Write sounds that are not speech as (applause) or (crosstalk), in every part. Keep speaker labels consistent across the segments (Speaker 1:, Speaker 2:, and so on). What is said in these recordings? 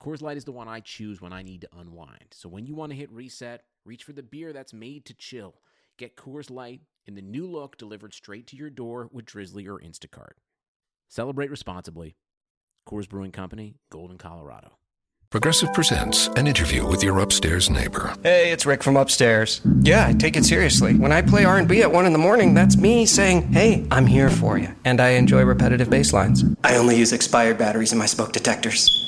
Speaker 1: Coors Light is the one I choose when I need to unwind. So when you want to hit reset, reach for the beer that's made to chill. Get Coors Light in the new look delivered straight to your door with Drizly or Instacart. Celebrate responsibly. Coors Brewing Company, Golden, Colorado.
Speaker 2: Progressive presents an interview with your upstairs neighbor.
Speaker 3: Hey, it's Rick from upstairs. Yeah, I take it seriously. When I play R&B at 1 in the morning, that's me saying, "Hey, I'm here for you." And I enjoy repetitive bass lines. I only use expired batteries in my smoke detectors.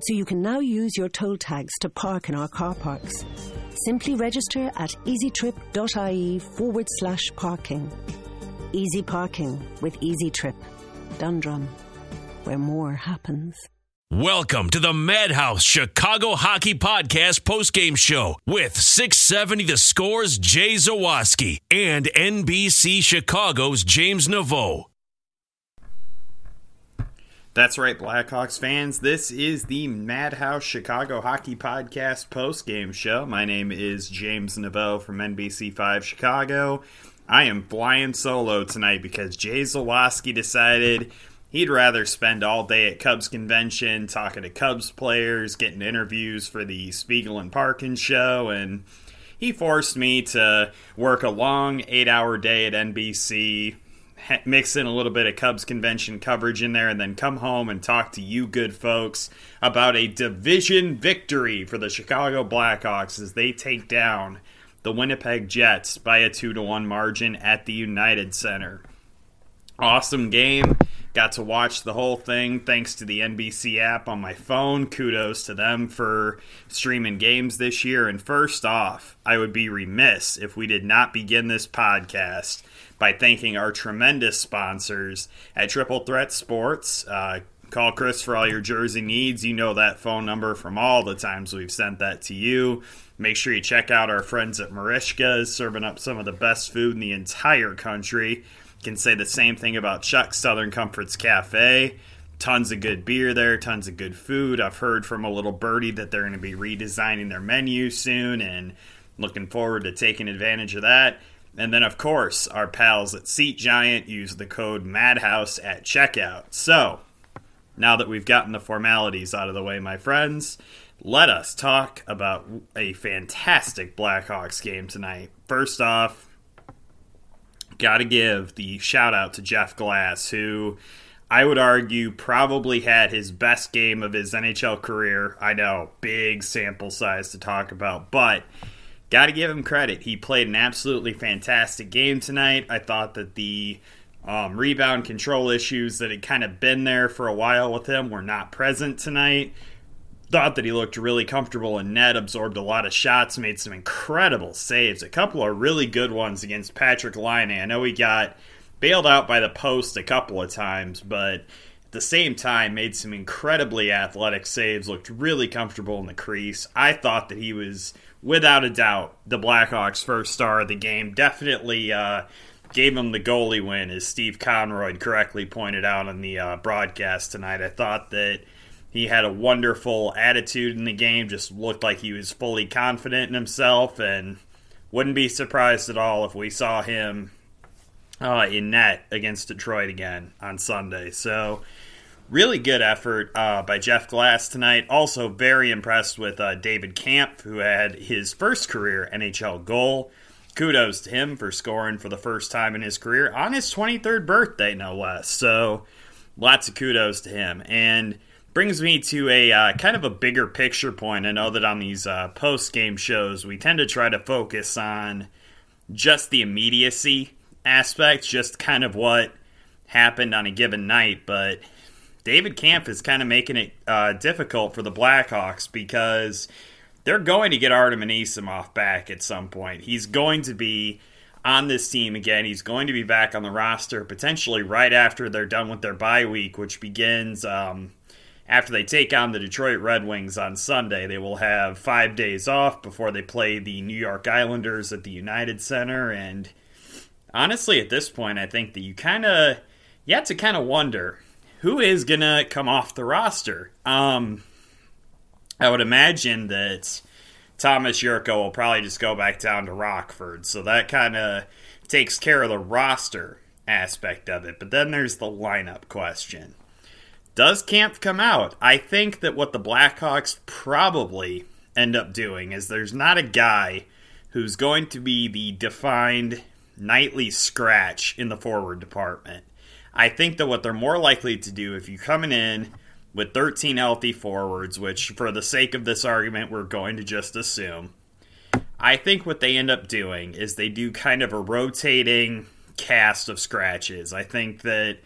Speaker 4: So you can now use your toll tags to park in our car parks. Simply register at easytrip.ie forward slash parking. Easy parking with Easy Trip. Dundrum, where more happens.
Speaker 5: Welcome to the Madhouse Chicago Hockey Podcast postgame show with 670 The Scores Jay Zawaski and NBC Chicago's James Naveau.
Speaker 6: That's right, Blackhawks fans. This is the Madhouse Chicago Hockey Podcast post-game show. My name is James Naveau from NBC5 Chicago. I am flying solo tonight because Jay Zawaski decided he'd rather spend all day at Cubs convention talking to Cubs players, getting interviews for the Spiegel and Parkin show, and he forced me to work a long eight-hour day at NBC mix in a little bit of Cubs convention coverage in there, and then come home and talk to you good folks about a division victory for the Chicago Blackhawks as they take down the Winnipeg Jets by a 2 to 1 margin at the United Center. Awesome game. Got to watch the whole thing thanks to the NBC app on my phone. Kudos to them for streaming games this year. And first off, I would be remiss if we did not begin this podcast by thanking our tremendous sponsors at Triple Threat Sports. Uh, call Chris for all your jersey needs. You know that phone number from all the times we've sent that to you. Make sure you check out our friends at Marishka's, serving up some of the best food in the entire country. Can say the same thing about Chuck's Southern Comforts Cafe. Tons of good beer there, tons of good food. I've heard from a little birdie that they're going to be redesigning their menu soon and looking forward to taking advantage of that. And then, of course, our pals at Seat Giant use the code MADHOUSE at checkout. So, now that we've gotten the formalities out of the way, my friends, let us talk about a fantastic Blackhawks game tonight. First off, got to give the shout out to Jeff Glass, who I would argue probably had his best game of his NHL career. I know, big sample size to talk about, but got to give him credit. He played an absolutely fantastic game tonight. I thought that the um, rebound control issues that had kind of been there for a while with him were not present tonight. Thought that he looked really comfortable in net, absorbed a lot of shots, made some incredible saves. A couple of really good ones against Patrik Laine. I know he got bailed out by the post a couple of times, but at the same time made some incredibly athletic saves, looked really comfortable in the crease. I thought that he was, without a doubt, the Blackhawks' first star of the game. Definitely uh, gave him the goalie win, as Steve Konroyd correctly pointed out on the uh, broadcast tonight. I thought that he had a wonderful attitude in the game, just looked like he was fully confident in himself, and wouldn't be surprised at all if we saw him uh, in net against Detroit again on Sunday. So, really good effort uh, by Jeff Glass tonight. Also, very impressed with uh, David Kampf, who had his first career NHL goal. Kudos to him for scoring for the first time in his career on his 23rd birthday, no less. So, lots of kudos to him. And brings me to a uh, kind of a bigger picture point. I know that on these uh, post game shows, we tend to try to focus on just the immediacy aspect, just kind of what happened on a given night. But David Kampf is kind of making it uh, difficult for the Blackhawks because they're going to get Artem Anisimov back at some point. He's going to be on this team again. He's going to be back on the roster potentially right after they're done with their bye week, which begins um, after they take on the Detroit Red Wings on Sunday. They will have five days off before they play the New York Islanders at the United Center. And honestly, at this point, I think that you kind of you have to kind of wonder who is gonna come off the roster. Um, I would imagine that Tomas Jurco will probably just go back down to Rockford, so that kind of takes care of the roster aspect of it. But then there's the lineup question. Does Kampf come out? I think that what the Blackhawks probably end up doing is there's not a guy who's going to be the defined nightly scratch in the forward department. I think that what they're more likely to do if you're coming in with 13 healthy forwards, which for the sake of this argument, we're going to just assume. I think what they end up doing is they do kind of a rotating cast of scratches. I think that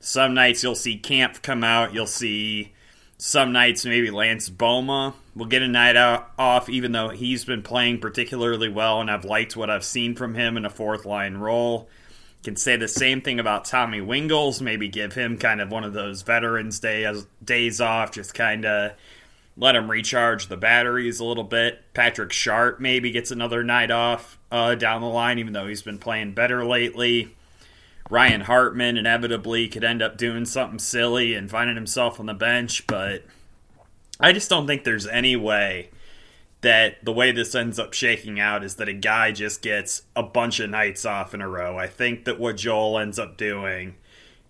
Speaker 6: some nights you'll see Kampf come out, you'll see some nights maybe Lance Bouma will get a night out, off, even though he's been playing particularly well, and I've liked what I've seen from him in a fourth line role. Can say the same thing about Tommy Wingels. Maybe give him kind of one of those veterans days days off, just kind of let him recharge the batteries a little bit. Patrick Sharp maybe gets another night off uh, down the line, even though he's been playing better lately. Ryan Hartman inevitably could end up doing something silly and finding himself on the bench, but I just don't think there's any way that the way this ends up shaking out is that a guy just gets a bunch of nights off in a row. I think that what Joel ends up doing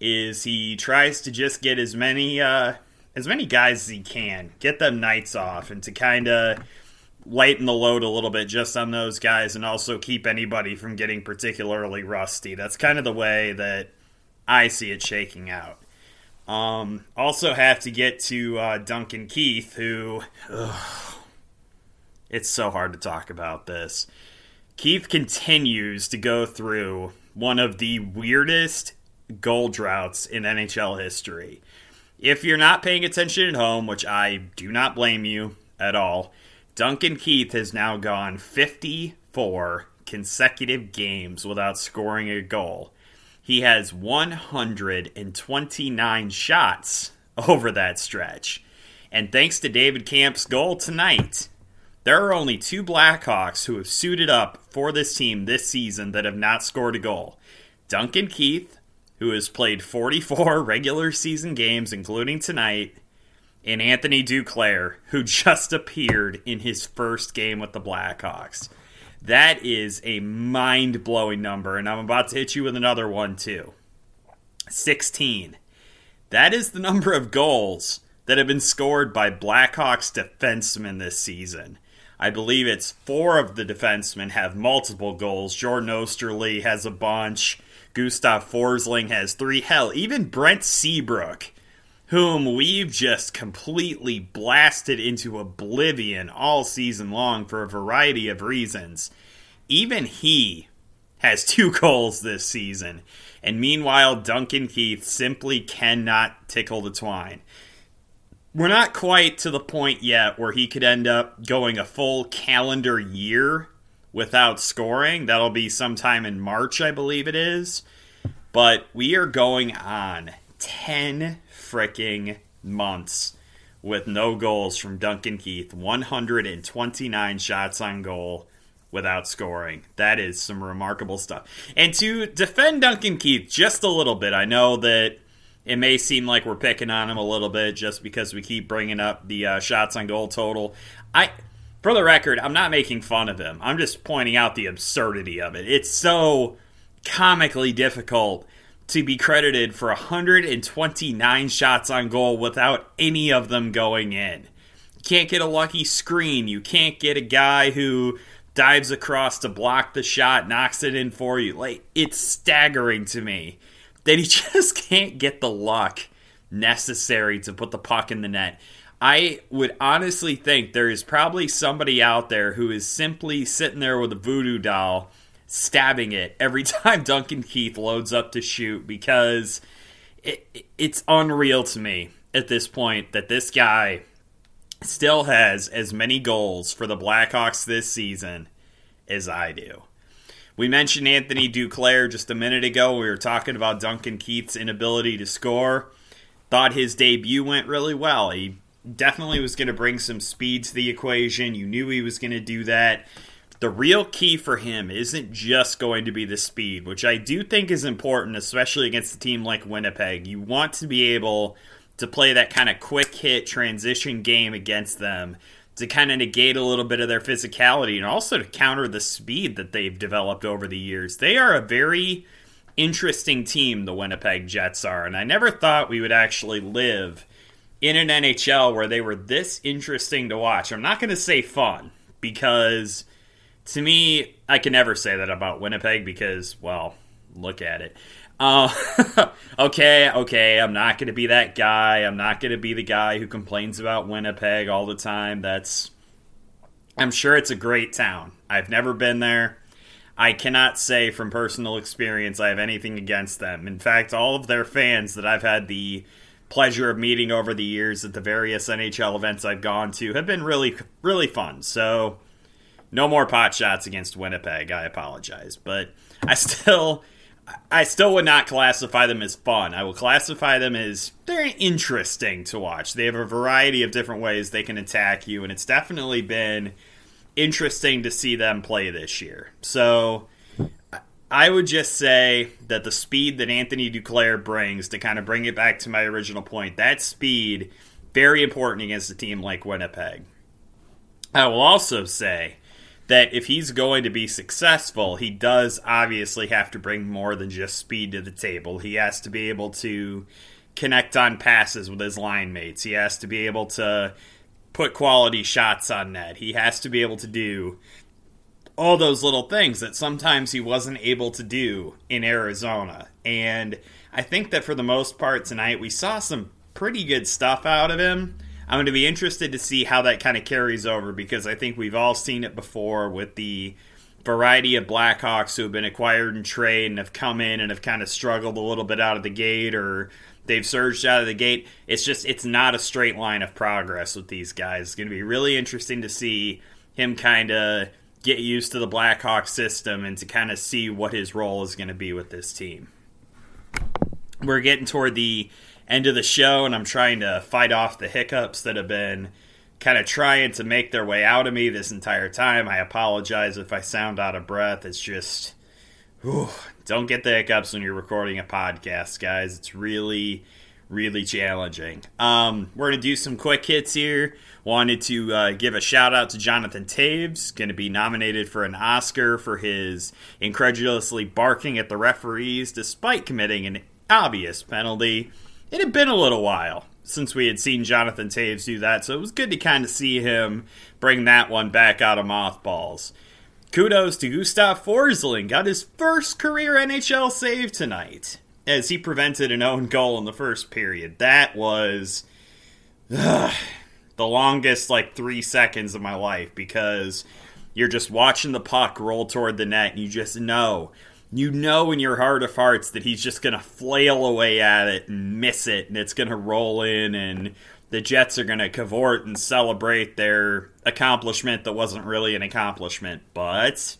Speaker 6: is he tries to just get as many uh, as many guys as he can, get them nights off, and to kind of lighten the load a little bit just on those guys and also keep anybody from getting particularly rusty. That's kind of the way that I see it shaking out. Um, also, have to get to uh, Duncan Keith, who. Ugh, it's so hard to talk about this. Keith continues to go through one of the weirdest goal droughts in NHL history. If you're not paying attention at home, which I do not blame you at all, Duncan Keith has now gone 54 consecutive games without scoring a goal. He has 129 shots (laughs) over that stretch. And thanks to David Kampf's goal tonight, there are only two Blackhawks who have suited up for this team this season that have not scored a goal. Duncan Keith, who has played 44 (laughs) regular season games, including tonight, and Anthony Duclair, who (laughs) just appeared in his first game with the Blackhawks. That is a mind blowing number, and I'm about to hit you with another one too 16. That is the (laughs) number of goals that have been scored by Blackhawks defensemen this season. I believe it's four of the defensemen have multiple goals. Jordan Oesterle has a bunch. Gustav Forsling has three. Hell, even Brent Seabrook whom we've just completely blasted into oblivion all season long for a variety of reasons. Even he has (laughs) two goals this season. And meanwhile, Duncan Keith simply cannot tickle the twine. We're not quite to the point yet where he could end up going a full calendar year without scoring. That'll be sometime in March, I believe it is. But we are going on 10 freaking months with no goals from Duncan Keith. 129 shots on goal without scoring. That is some remarkable stuff. And to defend Duncan Keith just a little bit, I know that it may seem like we're picking on him a little bit just because we keep bringing up the uh, shots on goal total. I, for the record, I'm not making fun of him. I'm just pointing out the absurdity of it. It's so comically difficult to be credited for 129 shots on goal without any of them going in. Can't get a lucky screen. You can't get a guy who dives across to block the shot, knocks it in for you. Like it's staggering to me that he (laughs) just can't get the luck necessary to put the puck in the net. I would honestly think there is probably somebody out there who is simply sitting there with a voodoo doll stabbing it every (laughs) time Duncan Keith loads up to shoot because it, it's unreal to me at this point that this guy still has as many goals for the Blackhawks this season as I do. We mentioned Anthony Duclair just a minute ago. We were talking about Duncan Keith's inability to score. Thought his debut went really well. He definitely was going to bring some speed to the equation. You knew he was going to do that. The real key for him isn't just going to be the speed, which I do think is important, especially against a team like Winnipeg. You want to be able to play that kind of quick hit transition game against them to kind of negate a little bit of their physicality and also to counter the speed that they've developed over the years. They are a very interesting team, the Winnipeg Jets are, and I never thought we would actually live in an NHL where they were this interesting to watch. I'm not going to say fun because to me, I can never say that about Winnipeg because, well, look at it. Uh, (laughs) okay, okay, I'm not going to be that guy. I'm not going to be the guy who complains about Winnipeg all the time. That's. I'm sure it's a great town. I've never been there. I cannot say from personal experience I have anything against them. In fact, all of their fans that I've had the pleasure of meeting over the years at the various NHL events I've gone to have been really, really fun. So, no more pot shots against Winnipeg. I apologize. But I (laughs) still I still would not classify them as fun. I will classify them as they're interesting to watch. They have a variety of different ways they can attack you, and it's definitely been interesting to see them play this year. So I would just say that the speed that Anthony Duclair brings, to kind of bring it back to my original point, that speed very important against a team like Winnipeg. I will also say that if he's going to be successful, he does obviously have to bring more than just speed to the table. He has to be able to connect on passes with his line mates. He has to be able to put quality shots on net. He has to be able to do all those little things that sometimes he wasn't able to do in Arizona. And I think that for the most part tonight, we saw some pretty good stuff out of him. I'm going to be interested to see how that kind of carries over because I think we've all seen it before with the variety of Blackhawks who have been acquired and trade and have come in and have kind of struggled a little bit out of the gate or they've surged out of the gate. It's just it's not a straight line of progress with these guys. It's going to be really interesting to see him kind of get used to the Blackhawks system and to kind of see what his role is going to be with this team. We're getting toward the end of the show, and I'm trying to fight off the hiccups that have been kind of trying to make their way out of me this entire time. I apologize if I sound out of breath. It's just, whew, don't get the hiccups when you're recording a podcast, guys. It's really, really challenging. Um, we're going to do some quick hits here. Wanted to uh, give a shout out to Jonathan Toews, going to be nominated for an Oscar for his incredulously barking at the referees despite committing an obvious penalty it had been a little while since we had seen Jonathan Toews do that, so it was good to kind of see him bring that one back out of mothballs. Kudos to Gustav Forsling, got his first career NHL save tonight as he prevented an own goal in the first period. That was ugh, the longest, like, three seconds of my life because you're just watching the puck roll toward the net and you just know you know in your heart of hearts that he's just going to flail away at it and miss it, and it's going to roll in, and the Jets are going to cavort and celebrate their accomplishment that wasn't really an accomplishment. But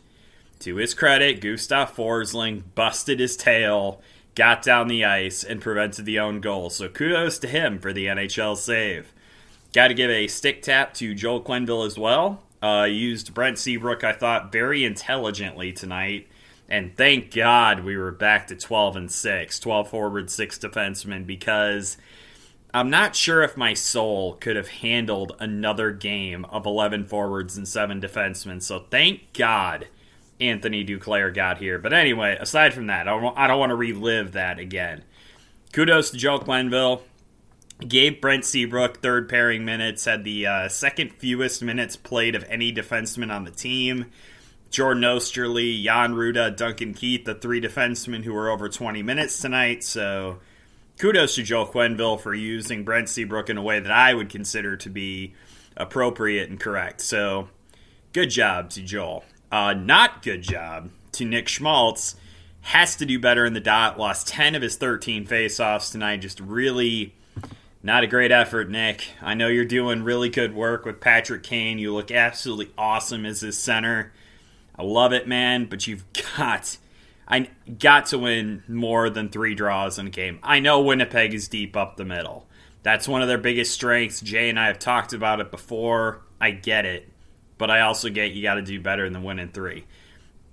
Speaker 6: to his credit, Gustav Forsling busted his tail got down the ice and prevented the own goal. So kudos to him for the NHL save. Got to give a stick tap to Joel Quenneville as well. Uh, used Brent Seabrook, I thought, very intelligently tonight. And thank God we were back to 12 and 6, 12 forward, 6 defensemen, because I'm not sure if my soul could have handled another game of 11 forwards and 7 defensemen. So thank God Anthony Duclair got here. But anyway, aside from that, I don't, want to relive that again. Kudos to Joe Quenneville. Gabe Brent Seabrook third pairing minutes, had the uh, second fewest minutes played of any defenseman on the team. Jordan Oesterle, Jan Rutta, Duncan Keith, the three defensemen who were over 20 minutes tonight. So kudos to Joel Quenneville for using Brent Seabrook in a way that I would consider to be appropriate and correct. So good job to Joel. Uh, not good job to Nick Schmaltz. Has to do better in the dot. Lost 10 of his 13 faceoffs tonight. Just really not a great effort, Nick. I know you're doing really good work with Patrick Kane. You look absolutely awesome as his center. I love it, man, but you've got I got to win more than 3 draws in a game. I know Winnipeg is deep up the middle. That's one of their biggest strengths. Jay and I have talked about it before. I get it. But I also get you got to do better than winning 3.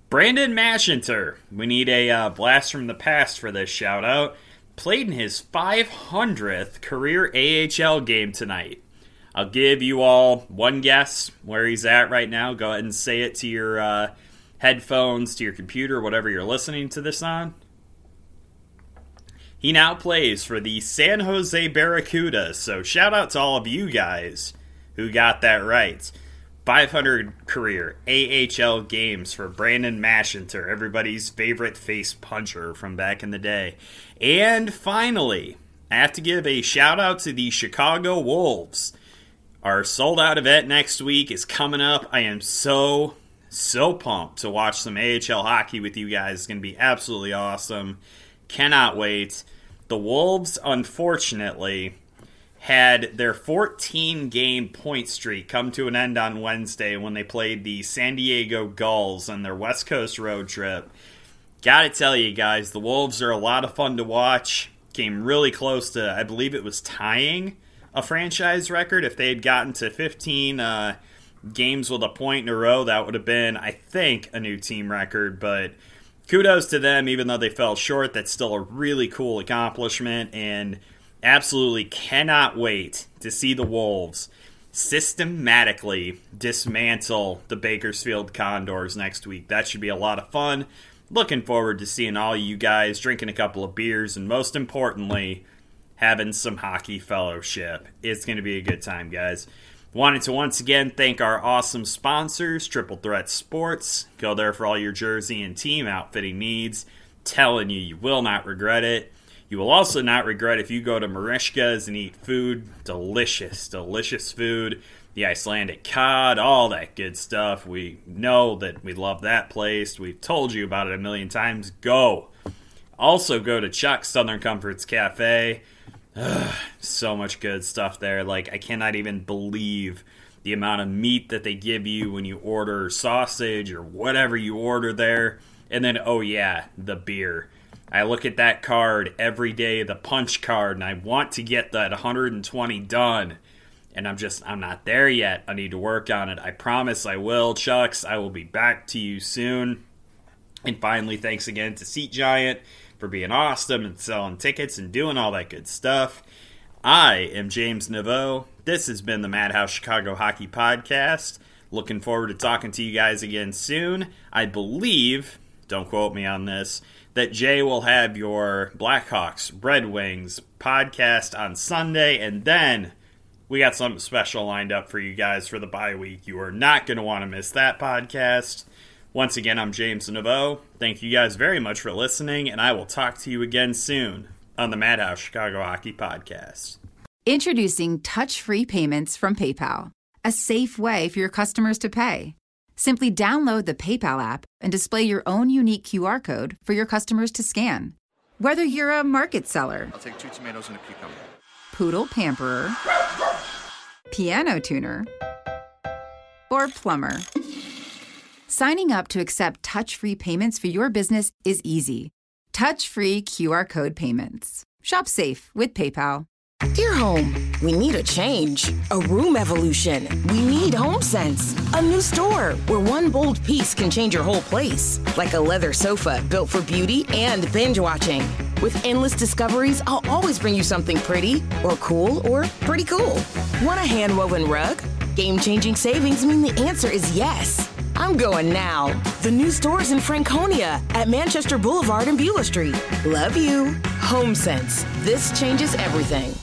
Speaker 6: Brandon Mashinter. We need a uh, blast from the past for this shout out played in his 500th career AHL game tonight. I'll give you all one guess where he's at right now. Go ahead and say it to your uh, headphones, to your computer, whatever you're listening to this on. He now plays for the San Jose Barracudas. So shout out to all of you guys who got that right. 500 career AHL games for Brandon Mashinter, everybody's favorite face puncher from back in the day. And finally, I have to give a shout out to the Chicago Wolves. Our sold out event next week is coming up. I am so, so pumped to watch some AHL hockey with you guys. It's going to be absolutely awesome. Cannot wait. The Wolves, unfortunately, had their 14 game point streak come to an end on Wednesday when they played the San Diego Gulls on their West Coast road trip. Gotta tell you guys, the Wolves are a lot of fun to watch. Came really close to, I believe it was tying a franchise record. If they had gotten to 15 uh, games with a point in a row, that would have been, I think, a new team record. But kudos to them, even though they fell short. That's still a really cool accomplishment. And absolutely cannot wait to see the Wolves systematically dismantle the Bakersfield Condors next week. That should be a lot of fun. Looking forward to seeing all you guys drinking a couple of beers and most importantly, having some hockey fellowship. It's going to be a good time, guys. Wanted to once again thank our awesome sponsors, Triple Threat Sports. Go there for all your jersey and team outfitting needs. Telling you, you will not regret it. You will also not regret if you go to Marishka's and eat food. Delicious, delicious food. The Icelandic cod, all that good stuff. We know that we love that place. We've told you about it a million times. Go. Also, go to Chuck's Southern Comforts Cafe. Ugh, so much good stuff there. Like, I cannot even believe the amount of meat that they give you when you order sausage or whatever you order there. And then, oh, yeah, the beer I look at that card every day, the punch card, and I want to get that 120 done. And I'm just, I'm not there yet. I need to work on it. I promise I will, Chucks. I will be back to you soon. And finally, thanks again to Seat Giant for being awesome and selling tickets and doing all that good stuff. I am James Naveau. This has been the Madhouse Chicago Hockey Podcast. Looking forward to talking to you guys again soon. I believe, don't quote me on this, that Jay will have your Blackhawks, Red Wings podcast on Sunday, and then we got something special lined up for you guys for the bye week. You are not going to want to miss that podcast. Once again, I'm James Naveau. Thank you guys very much for listening, and I will talk to you again soon on the Madhouse Chicago Hockey Podcast.
Speaker 7: Introducing touch free payments from PayPal, a safe way for your customers to pay. Simply download the PayPal app and display your own unique QR code for your customers to scan. Whether you're a market seller,
Speaker 8: I'll take two tomatoes and a cucumber,
Speaker 7: poodle pamperer, piano tuner, or plumber, signing up to accept touch free payments for your business is easy. touch free QR code payments. Shop safe with PayPal.
Speaker 8: Dear home, we need a change. A room evolution. We need HomeSense. A new store where one bold piece can change your whole place. Like a leather sofa built for beauty and binge watching. With endless discoveries, I'll always bring you something pretty, or cool, or pretty cool. Want a hand woven rug? Game changing savings mean the answer is yes. I'm going now. The new store's in Franconia at Manchester Boulevard and Beulah Street. Love you. HomeSense. This changes everything.